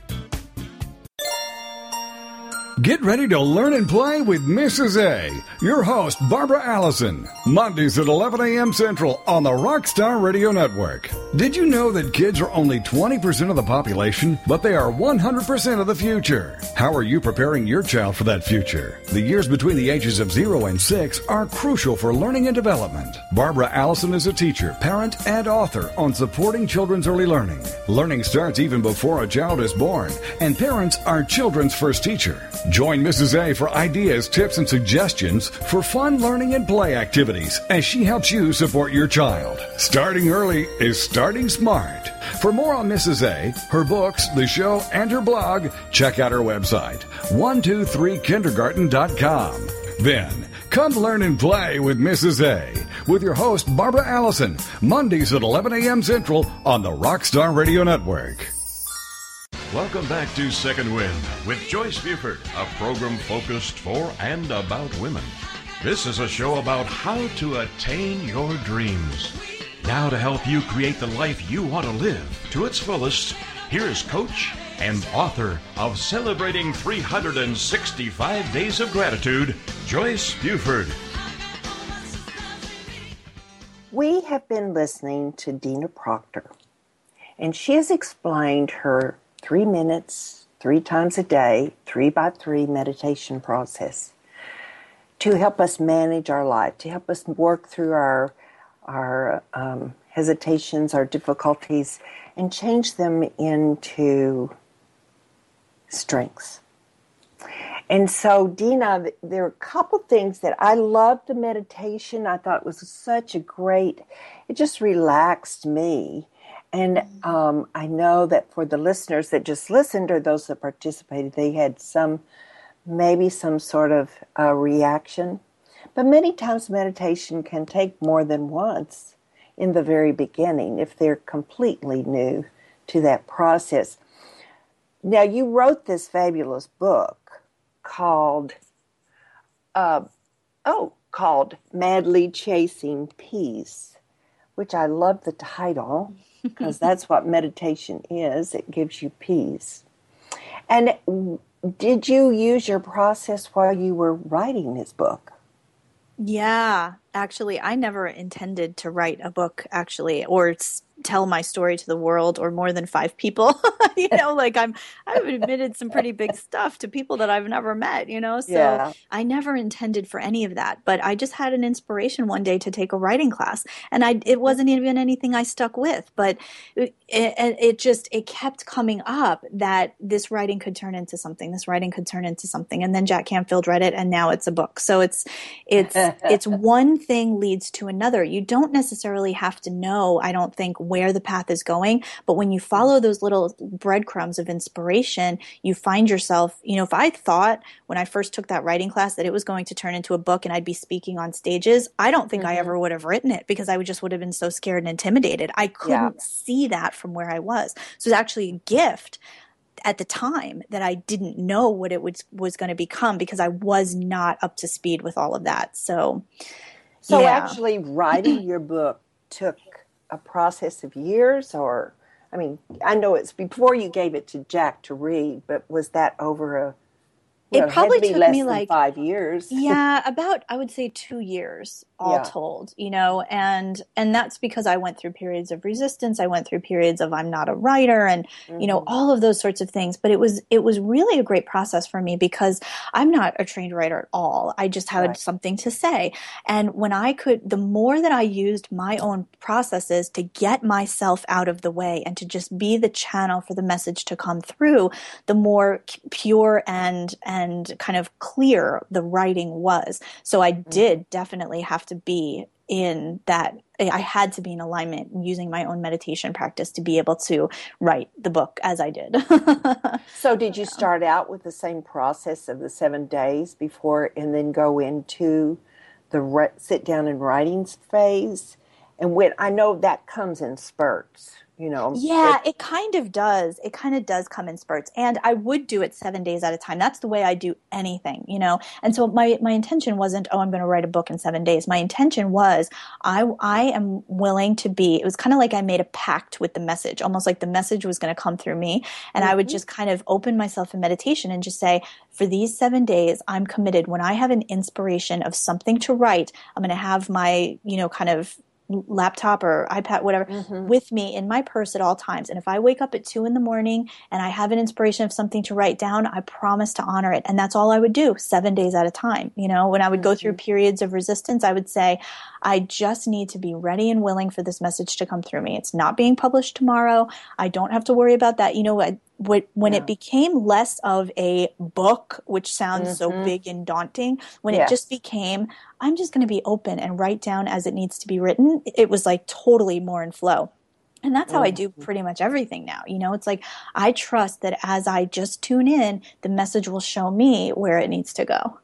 Get ready to learn and play with Mrs. A. Your host, Barbara Allison. Mondays at 11 a.m. Central on the Rockstar Radio Network. Did you know that kids are only 20% of the population, but they are 100% of the future? How are you preparing your child for that future? The years between the ages of 0 and 6 are crucial for learning and development. Barbara Allison is a teacher, parent, and author on supporting children's early learning. Learning starts even before a child is born, and parents are children's first teacher. Join Mrs. A for ideas, tips, and suggestions for fun learning and play activities as she helps you support your child. Starting early is starting smart. For more on Mrs. A, her books, the show, and her blog, check out her website, 123kindergarten.com. Then, come learn and play with Mrs. A with your host, Barbara Allison, Mondays at 11 a.m. Central on the Rockstar Radio Network. Welcome back to Second Wind with Joyce Buford, a program focused for and about women. This is a show about how to attain your dreams. Now, to help you create the life you want to live to its fullest, here is coach and author of Celebrating 365 Days of Gratitude, Joyce Buford. We have been listening to Dina Proctor, and she has explained her three minutes, three times a day, three by three meditation process to help us manage our life, to help us work through our our um, hesitations, our difficulties, and change them into strengths. And so, Dina, there are a couple things that I loved the meditation. I thought it was such a great, it just relaxed me. And um, I know that for the listeners that just listened or those that participated, they had some, maybe some sort of uh, reaction. But many times meditation can take more than once in the very beginning if they're completely new to that process. Now, you wrote this fabulous book called, uh, oh, called Madly Chasing Peace, which I love the title because that's what meditation is. It gives you peace. And did you use your process while you were writing this book? Yeah, actually, I never intended to write a book, actually, or tell my story to the world or more than five people. you know, like I'm I've admitted some pretty big stuff to people that I've never met, you know. So yeah. I never intended for any of that, but I just had an inspiration one day to take a writing class and I it wasn't even anything I stuck with, but it, it, it just it kept coming up that this writing could turn into something, this writing could turn into something and then Jack Canfield read it and now it's a book. So it's it's it's one thing leads to another. You don't necessarily have to know, I don't think where the path is going. But when you follow those little breadcrumbs of inspiration, you find yourself, you know, if I thought when I first took that writing class that it was going to turn into a book and I'd be speaking on stages, I don't think mm-hmm. I ever would have written it because I would just would have been so scared and intimidated. I couldn't yeah. see that from where I was. So it's actually a gift at the time that I didn't know what it was was going to become because I was not up to speed with all of that. So, so yeah. actually, writing your book took a process of years or I mean, I know it's before you gave it to Jack to read, but was that over a it know, probably took me like five years. yeah, about I would say two years all yeah. told, you know, and and that's because I went through periods of resistance. I went through periods of I'm not a writer, and mm-hmm. you know mm-hmm. all of those sorts of things. But it was it was really a great process for me because I'm not a trained writer at all. I just had right. something to say, and when I could, the more that I used my own processes to get myself out of the way and to just be the channel for the message to come through, the more pure and and kind of clear the writing was. So I mm. did definitely have to be in that I had to be in alignment using my own meditation practice to be able to write the book as I did. so did you start out with the same process of the 7 days before and then go into the re- sit down and writing phase? And when I know that comes in spurts you know. Yeah, it, it kind of does. It kind of does come in spurts. And I would do it seven days at a time. That's the way I do anything, you know. And so my my intention wasn't, oh, I'm going to write a book in seven days. My intention was, I I am willing to be. It was kind of like I made a pact with the message, almost like the message was going to come through me, and mm-hmm. I would mm-hmm. just kind of open myself in meditation and just say, for these seven days, I'm committed. When I have an inspiration of something to write, I'm going to have my, you know, kind of laptop or iPad, whatever, mm-hmm. with me in my purse at all times. And if I wake up at two in the morning and I have an inspiration of something to write down, I promise to honor it. And that's all I would do seven days at a time. You know, when I would mm-hmm. go through mm-hmm. periods of resistance, I would say, I just need to be ready and willing for this message to come through me. It's not being published tomorrow. I don't have to worry about that. You know, I, when yeah. it became less of a book, which sounds mm-hmm. so big and daunting, when yes. it just became, I'm just going to be open and write down as it needs to be written, it was like totally more in flow. And that's how mm-hmm. I do pretty much everything now. You know, it's like I trust that as I just tune in, the message will show me where it needs to go.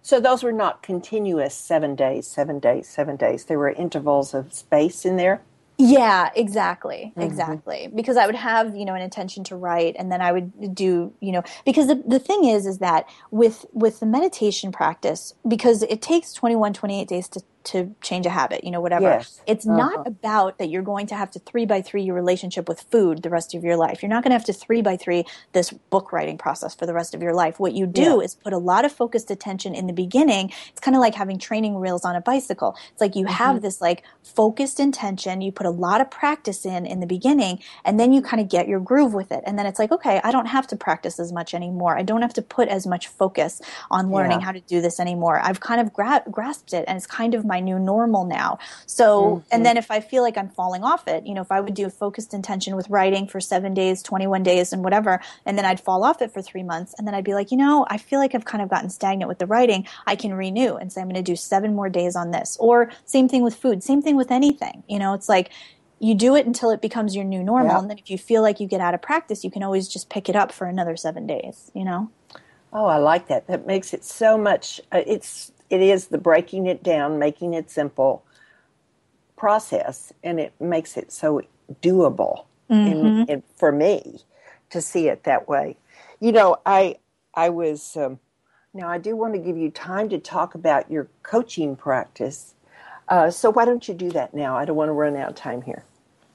So those were not continuous seven days, seven days, seven days. There were intervals of space in there. Yeah, exactly. Mm-hmm. Exactly. Because I would have, you know, an intention to write and then I would do, you know, because the, the thing is is that with with the meditation practice because it takes 21 28 days to to change a habit, you know, whatever. Yes. It's uh-huh. not about that you're going to have to three by three your relationship with food the rest of your life. You're not going to have to three by three this book writing process for the rest of your life. What you do yeah. is put a lot of focused attention in the beginning. It's kind of like having training wheels on a bicycle. It's like you mm-hmm. have this like focused intention. You put a lot of practice in in the beginning and then you kind of get your groove with it. And then it's like, okay, I don't have to practice as much anymore. I don't have to put as much focus on learning yeah. how to do this anymore. I've kind of gra- grasped it and it's kind of my new normal now. So, mm-hmm. and then if I feel like I'm falling off it, you know, if I would do a focused intention with writing for seven days, 21 days, and whatever, and then I'd fall off it for three months, and then I'd be like, you know, I feel like I've kind of gotten stagnant with the writing. I can renew and say, I'm going to do seven more days on this. Or same thing with food, same thing with anything. You know, it's like, you do it until it becomes your new normal. And then if you feel like you get out of practice, you can always just pick it up for another seven days, you know? Oh, I like that. That makes it so much. Uh, it's it is the breaking it down, making it simple process, and it makes it so doable mm-hmm. in, in, for me to see it that way. You know, I I was um, now I do want to give you time to talk about your coaching practice. Uh, so why don't you do that now? I don't want to run out of time here.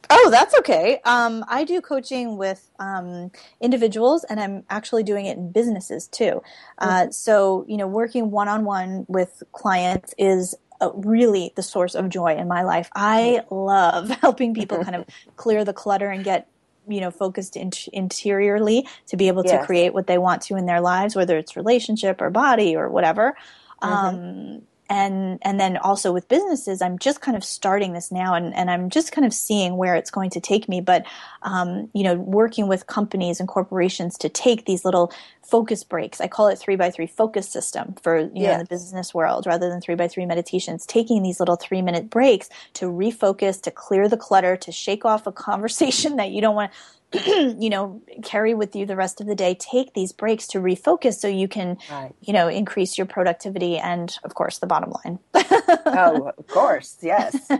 Oh, that's okay. Um, I do coaching with um, individuals, and I'm actually doing it in businesses too. Uh, mm-hmm. so, you know, working one on one with clients is uh, really the source of joy in my life. I love helping people kind of clear the clutter and get you know focused in- interiorly to be able yes. to create what they want to in their lives, whether it's relationship or body or whatever. Mm-hmm. Um, and and then also with businesses i'm just kind of starting this now and, and i'm just kind of seeing where it's going to take me but um, you know working with companies and corporations to take these little focus breaks i call it three by three focus system for you yeah. know the business world rather than three by three meditations taking these little three minute breaks to refocus to clear the clutter to shake off a conversation that you don't want you know carry with you the rest of the day. Take these breaks to refocus so you can right. you know increase your productivity and of course the bottom line. Oh of course. Yes.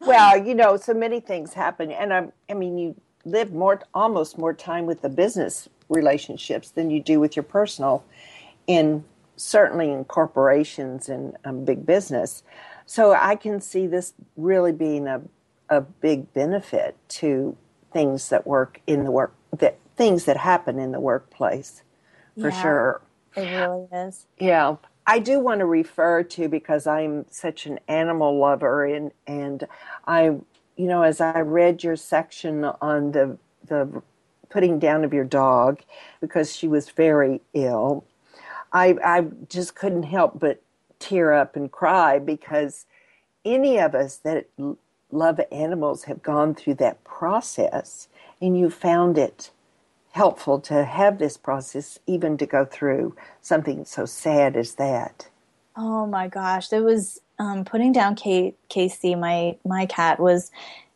Well you know so many things happen and i i mean you live more almost more time with the business relationships than you do with your personal in certainly in corporations and um, big business. So i can see this really being a a big benefit to things that work in the work that things that happen in the workplace for yeah, sure. It really is. Yeah. I do want to refer to because I'm such an animal lover and and I you know as I read your section on the the putting down of your dog because she was very ill I I just couldn't help but tear up and cry because any of us that love animals have gone through that process and you found it helpful to have this process even to go through something so sad as that. Oh my gosh. It was um, putting down Kate, casey my my cat was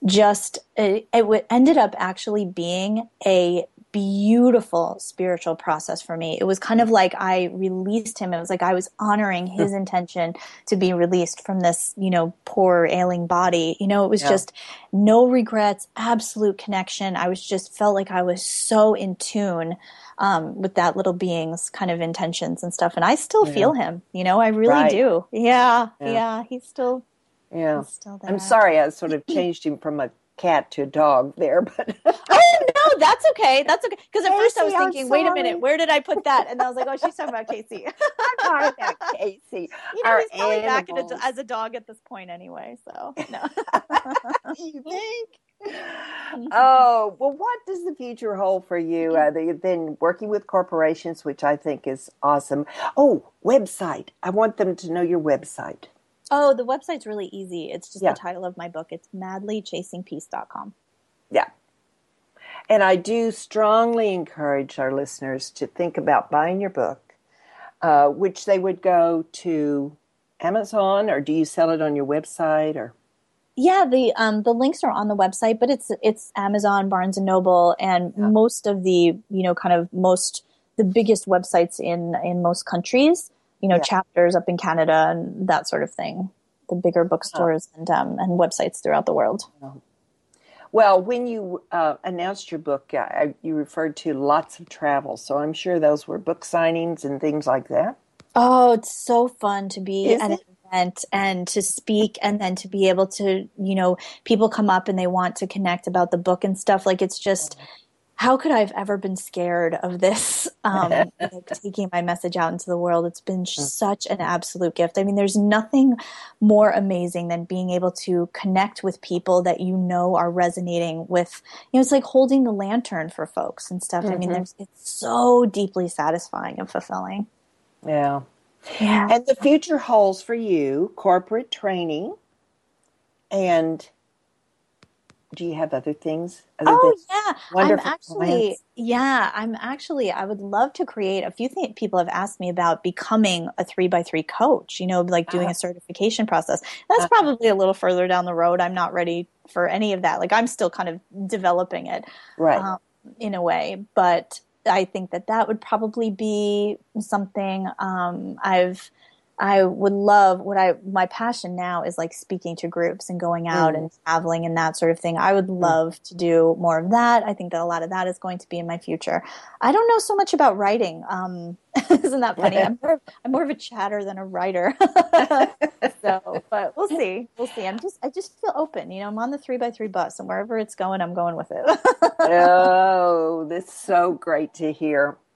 just it, it ended up actually being a beautiful spiritual process for me. It was kind of like I released him. It was like I was honoring his intention to be released from this, you know, poor ailing body. You know, it was Yeah. just no regrets, absolute connection. I was just felt like I was so in tune um, with that little being's kind of intentions and stuff. And I still feel him. You know, I really Right. do. Yeah, Yeah. yeah, He's still Yeah. he's still there. I'm sorry I sort of changed him from a cat to dog there, but oh no, that's okay. That's okay. Because at first I was thinking, wait a minute, where did I put that? And I was like, oh, she's talking about Casey. I'm talking about Casey. you know, Our he's probably back in a, as a dog at this point anyway. So no. you think? oh, well, what does the future hold for you? Uh, you've been working with corporations, which I think is awesome. Oh, website. I want them to know your website. Oh, the website's really easy. It's just Yeah. the title of my book. It's madlychasingpeace.com. Yeah. And I do strongly encourage our listeners to think about buying your book, uh, which they would go to Amazon, or do you sell it on your website? Or Yeah, the um the links are on the website, but it's it's Amazon, Barnes and Noble, and most of the you know kind of most the biggest websites in in most countries. You know, Yeah. chapters up in Canada and that sort of thing. The bigger bookstores and um, and websites throughout the world. Well, when you uh, announced your book, uh, you referred to lots of travel, so I'm sure those were book signings and things like that. Oh, it's so fun to be Is at it? an event and to speak and then to be able to, you know, people come up and they want to connect about the book and stuff. Like it's just how could I have ever been scared of this? Um, like taking my message out into the world. It's been such an absolute gift. I mean, there's nothing more amazing than being able to connect with people that you know are resonating with. You know, it's like holding the lantern for folks and stuff. I mean, there's it's so deeply satisfying and fulfilling. Yeah. Yeah. And the future holds for you corporate training. And do you have other things? Other Oh yeah, I'm actually yeah, I'm actually I would love to create a few things people have asked me about becoming a three by three coach, you know, like doing Uh-huh. a certification process. That's probably a little further down the road. I'm not ready for any of that. Like I'm still kind of developing it Right. um, in a way, but I think that that would probably be something um, I've I would love what I my passion now is like speaking to groups and going out Mm. and traveling and that sort of thing. I would love to do more of that. I think that a lot of that is going to be in my future. I don't know so much about writing. Um, isn't that funny? I'm more, of, I'm more of a chatter than a writer. so, but we'll see. We'll see. I'm just I just feel open. You know, I'm on the three by three bus, and wherever it's going, I'm going with it. oh, that's so great to hear.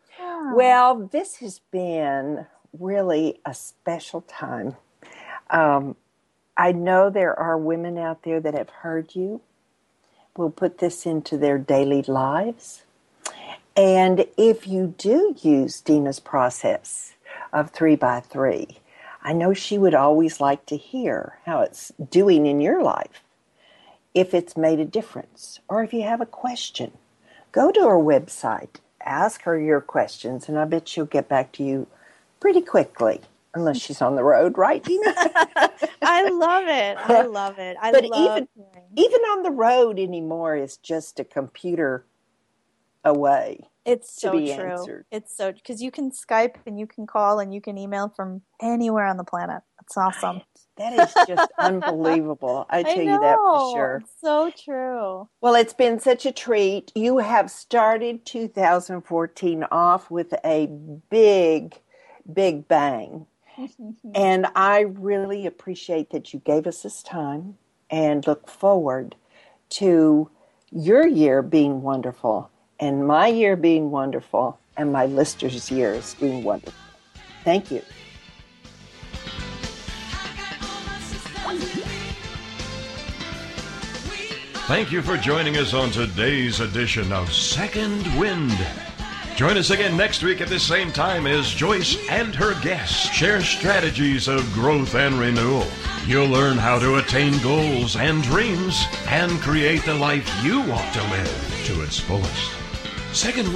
Well, this has been really a special time. Um, I know there are women out there that have heard you, will put this into their daily lives. And if you do use Dina's process of three by three, I know she would always like to hear how it's doing in your life, if it's made a difference, or if you have a question go to her website, ask her your questions, and I bet she'll get back to you pretty quickly, unless mm. she's on the road, right? I love it. I love it. I but love even hearing. even on the road anymore is just a computer away. It's so true. answered. It's so because you can Skype and you can call and you can email from anywhere on the planet. It's awesome. That is just unbelievable. I tell you that for sure. It's so true. Well, it's been such a treat. You have started 2014 off with a big, big bang. and I really appreciate that you gave us this time and look forward to your year being wonderful and my year being wonderful and my listeners' years being wonderful. Thank you. Thank you for joining us on today's edition of Second Wind. Join us again next week at the same time as Joyce and her guests share strategies of growth and renewal. You'll learn how to attain goals and dreams and create the life you want to live to its fullest. Second